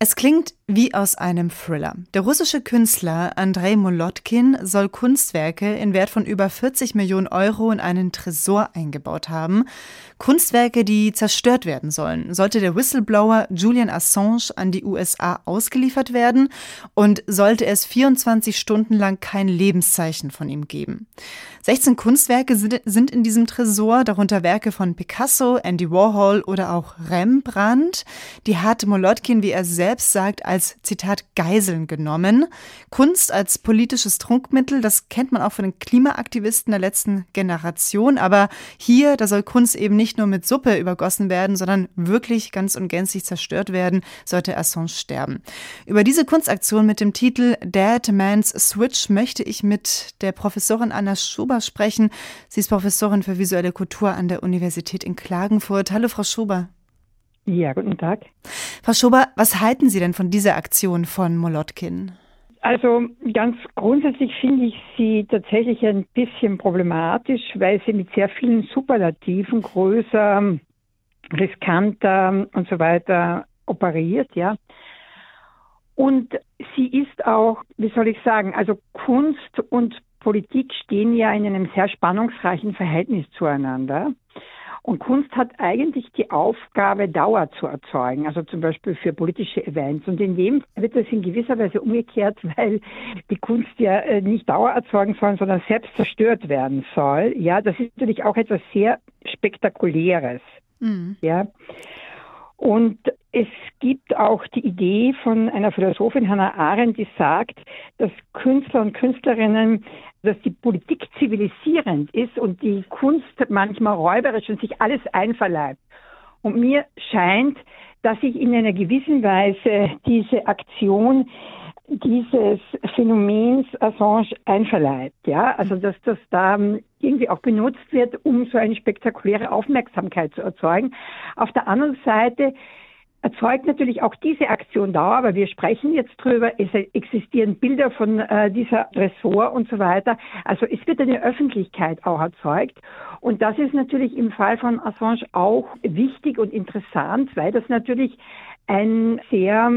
Es klingt wie aus einem Thriller. Der russische Künstler Andrei Molotkin soll Kunstwerke in Wert von über 40 Millionen Euro in einen Tresor eingebaut haben. Kunstwerke, die zerstört werden sollen. Sollte der Whistleblower Julian Assange an die USA ausgeliefert werden und sollte es 24 Stunden lang kein Lebenszeichen von ihm geben. 16 Kunstwerke sind in diesem Tresor, darunter Werke von Picasso, Andy Warhol oder auch Rembrandt. Die hat Molotkin, wie er selbst sagt, als Zitat Geiseln genommen. Kunst als politisches Trunkmittel, das kennt man auch von den Klimaaktivisten der letzten Generation. Aber hier, da soll Kunst eben nicht nur mit Suppe übergossen werden, sondern wirklich ganz und gänzlich zerstört werden, sollte Assange sterben. Über diese Kunstaktion mit dem Titel Dead Man's Switch möchte ich mit der Professorin Anna Schuber sprechen. Sie ist Professorin für visuelle Kultur an der Universität in Klagenfurt. Hallo, Frau Schuber. Ja, guten Tag. Frau Schober, was halten Sie denn von dieser Aktion von Molotkin? Also ganz grundsätzlich finde ich sie tatsächlich ein bisschen problematisch, weil sie mit sehr vielen Superlativen größer, riskanter und so weiter operiert, ja. Und sie ist auch, wie soll ich sagen, also Kunst und Politik stehen ja in einem sehr spannungsreichen Verhältnis zueinander. Und Kunst hat eigentlich die Aufgabe, Dauer zu erzeugen, also zum Beispiel für politische Events. Und in dem wird das in gewisser Weise umgekehrt, weil die Kunst ja äh, nicht Dauer erzeugen soll, sondern selbst zerstört werden soll. Ja, das ist natürlich auch etwas sehr Spektakuläres. Mhm. Ja. Und es gibt auch die Idee von einer Philosophin Hannah Arendt, die sagt, dass Künstler und Künstlerinnen, dass die Politik zivilisierend ist und die Kunst manchmal räuberisch und sich alles einverleibt. Und mir scheint, dass sich in einer gewissen Weise diese Aktion dieses Phänomens Assange einverleibt, ja, also dass das da irgendwie auch benutzt wird, um so eine spektakuläre Aufmerksamkeit zu erzeugen. Auf der anderen Seite erzeugt natürlich auch diese Aktion Dauer, aber wir sprechen jetzt drüber, es existieren Bilder von äh, dieser Ressort und so weiter. Also es wird eine Öffentlichkeit auch erzeugt. Und das ist natürlich im Fall von Assange auch wichtig und interessant, weil das natürlich ein sehr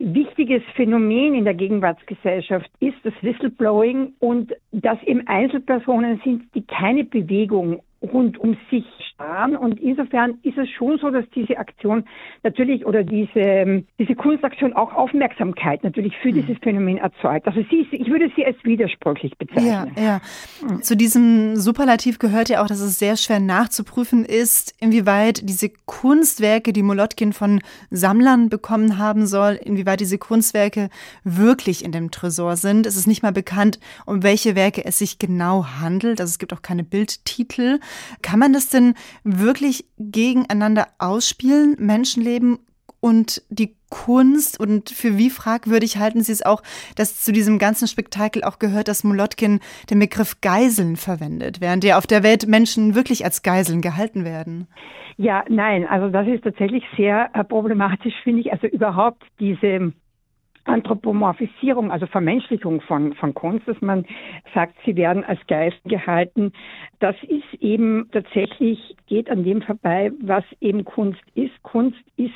wichtiges Phänomen in der Gegenwartsgesellschaft ist das Whistleblowing und dass eben Einzelpersonen sind, die keine Bewegung rund um sich sparen. Und insofern ist es schon so, dass diese Aktion natürlich oder diese, diese Kunstaktion auch Aufmerksamkeit natürlich für dieses mhm. Phänomen erzeugt. Also sie ist, ich würde sie als widersprüchlich bezeichnen. Ja, ja. Mhm. Zu diesem Superlativ gehört ja auch, dass es sehr schwer nachzuprüfen ist, inwieweit diese Kunstwerke, die Molotkin von Sammlern bekommen haben soll, inwieweit diese Kunstwerke wirklich in dem Tresor sind. Es ist nicht mal bekannt, um welche Werke es sich genau handelt. Also es gibt auch keine Bildtitel. Kann man das denn wirklich gegeneinander ausspielen, Menschenleben und die Kunst und für wie fragwürdig halten Sie es auch, dass zu diesem ganzen Spektakel auch gehört, dass Molotkin den Begriff Geiseln verwendet, während ja auf der Welt Menschen wirklich als Geiseln gehalten werden? Ja, nein, also das ist tatsächlich sehr äh, problematisch, finde ich. Also überhaupt diese Anthropomorphisierung, also Vermenschlichung von, von Kunst, dass man sagt, sie werden als Geist gehalten. Das ist eben tatsächlich, geht an dem vorbei, was eben Kunst ist. Kunst ist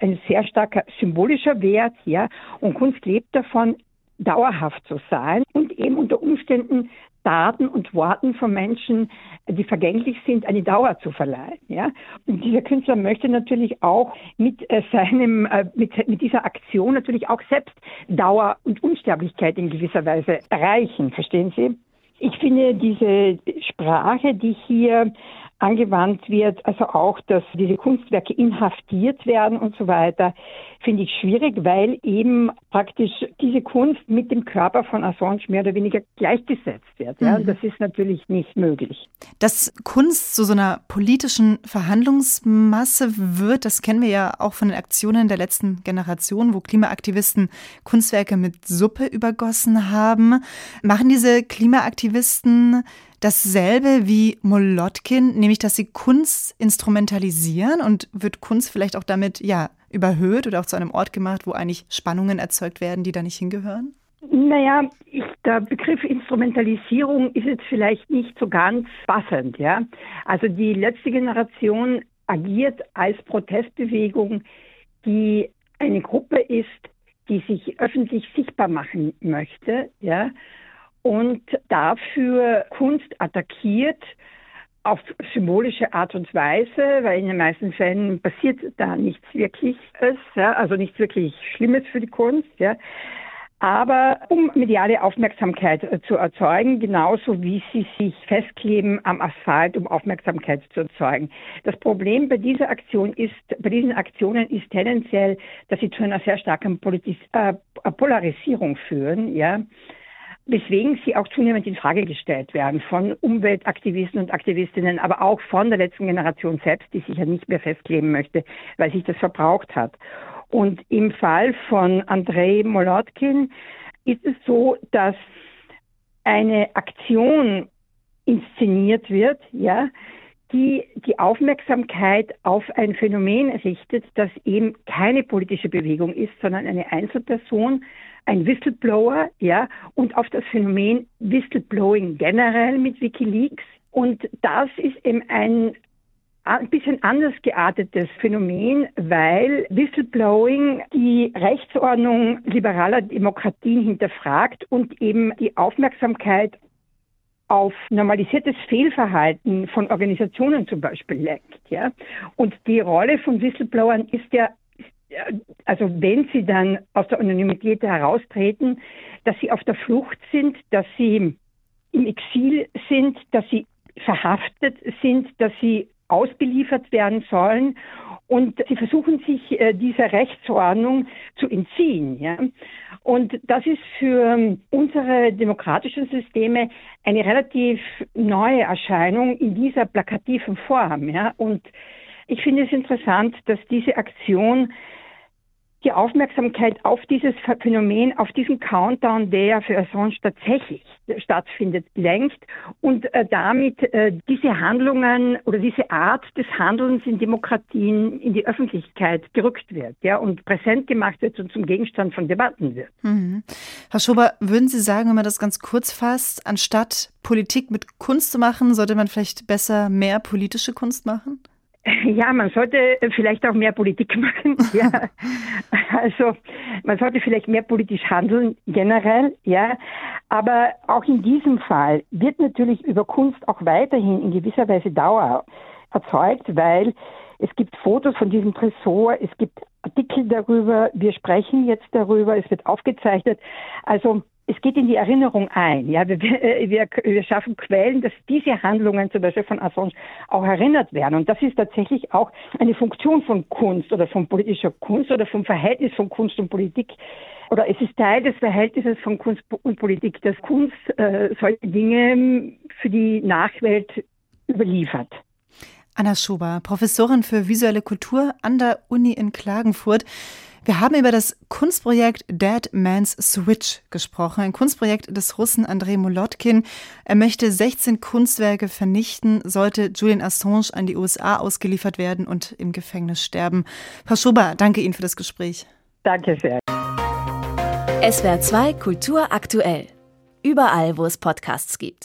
ein sehr starker symbolischer Wert, ja, und Kunst lebt davon, dauerhaft zu sein und eben unter Umständen Daten und Worten von Menschen, die vergänglich sind, eine Dauer zu verleihen. Ja? Und dieser Künstler möchte natürlich auch mit äh, seinem, äh, mit, mit dieser Aktion natürlich auch selbst Dauer und Unsterblichkeit in gewisser Weise erreichen. Verstehen Sie? Ich finde diese Sprache, die hier angewandt wird, also auch, dass diese Kunstwerke inhaftiert werden und so weiter, finde ich schwierig, weil eben praktisch diese Kunst mit dem Körper von Assange mehr oder weniger gleichgesetzt wird. Ja? Mhm. Das ist natürlich nicht möglich. Dass Kunst zu so einer politischen Verhandlungsmasse wird, das kennen wir ja auch von den Aktionen der letzten Generation, wo Klimaaktivisten Kunstwerke mit Suppe übergossen haben. Machen diese Klimaaktivisten dasselbe wie Molotkin, nämlich dass sie Kunst instrumentalisieren und wird Kunst vielleicht auch damit ja überhöht oder auch zu einem Ort gemacht, wo eigentlich Spannungen erzeugt werden, die da nicht hingehören? Naja, ich, der Begriff Instrumentalisierung ist jetzt vielleicht nicht so ganz passend, ja. Also die letzte Generation agiert als Protestbewegung, die eine Gruppe ist, die sich öffentlich sichtbar machen möchte, ja, und dafür Kunst attackiert auf symbolische Art und Weise, weil in den meisten Fällen passiert da nichts Wirkliches, ja, also nichts wirklich Schlimmes für die Kunst, ja aber um mediale Aufmerksamkeit äh, zu erzeugen, genauso wie sie sich festkleben am Asphalt, um Aufmerksamkeit zu erzeugen. Das Problem bei dieser Aktion ist, bei diesen Aktionen ist tendenziell, dass sie zu einer sehr starken Politis äh, Polarisierung führen, ja weswegen sie auch zunehmend in Frage gestellt werden von Umweltaktivisten und Aktivistinnen, aber auch von der letzten Generation selbst, die sich ja nicht mehr festkleben möchte, weil sich das verbraucht hat. Und im Fall von Andrei Molotkin ist es so, dass eine Aktion inszeniert wird, ja, die die Aufmerksamkeit auf ein Phänomen richtet, das eben keine politische Bewegung ist, sondern eine Einzelperson, ein Whistleblower, ja, und auf das Phänomen Whistleblowing generell mit WikiLeaks. Und das ist eben ein ein bisschen anders geartetes Phänomen, weil Whistleblowing die Rechtsordnung liberaler Demokratien hinterfragt und eben die Aufmerksamkeit auf normalisiertes Fehlverhalten von Organisationen zum Beispiel lenkt. Ja? Und die Rolle von Whistleblowern ist ja, also wenn sie dann aus der Anonymität heraustreten, dass sie auf der Flucht sind, dass sie im Exil sind, dass sie verhaftet sind, dass sie ausgeliefert werden sollen. Und sie versuchen sich äh, dieser Rechtsordnung zu entziehen. Ja? Und das ist für unsere demokratischen Systeme eine relativ neue Erscheinung in dieser plakativen Form. Ja? Und ich finde es interessant, dass diese Aktion die Aufmerksamkeit auf dieses Phänomen, auf diesen Countdown, der ja für Assange tatsächlich stattfindet, lenkt und äh, damit äh, diese Handlungen oder diese Art des Handelns in Demokratien in die Öffentlichkeit gerückt wird ja, und präsent gemacht wird und zum Gegenstand von Debatten wird. Mhm. Herr Schober, würden Sie sagen, wenn man das ganz kurz fasst, anstatt Politik mit Kunst zu machen, sollte man vielleicht besser mehr politische Kunst machen? Ja, man sollte vielleicht auch mehr Politik machen. Ja. Also man sollte vielleicht mehr politisch handeln generell, ja. Aber auch in diesem Fall wird natürlich über Kunst auch weiterhin in gewisser Weise Dauer erzeugt, weil es gibt Fotos von diesem Tresor, es gibt Artikel darüber, wir sprechen jetzt darüber, es wird aufgezeichnet. Also es geht in die Erinnerung ein. Ja, wir, wir, wir schaffen Quellen, dass diese Handlungen zum Beispiel von Assange auch erinnert werden. Und das ist tatsächlich auch eine Funktion von Kunst oder von politischer Kunst oder vom Verhältnis von Kunst und Politik. Oder es ist Teil des Verhältnisses von Kunst und Politik, dass Kunst äh, solche Dinge für die Nachwelt überliefert. Anna Schober, Professorin für visuelle Kultur an der Uni in Klagenfurt. Wir haben über das Kunstprojekt Dead Man's Switch gesprochen, ein Kunstprojekt des Russen Andrei Molotkin. Er möchte 16 Kunstwerke vernichten, sollte Julian Assange an die USA ausgeliefert werden und im Gefängnis sterben. Frau Schober, danke Ihnen für das Gespräch. Danke sehr. SWR 2 Kultur aktuell. Überall, wo es Podcasts gibt.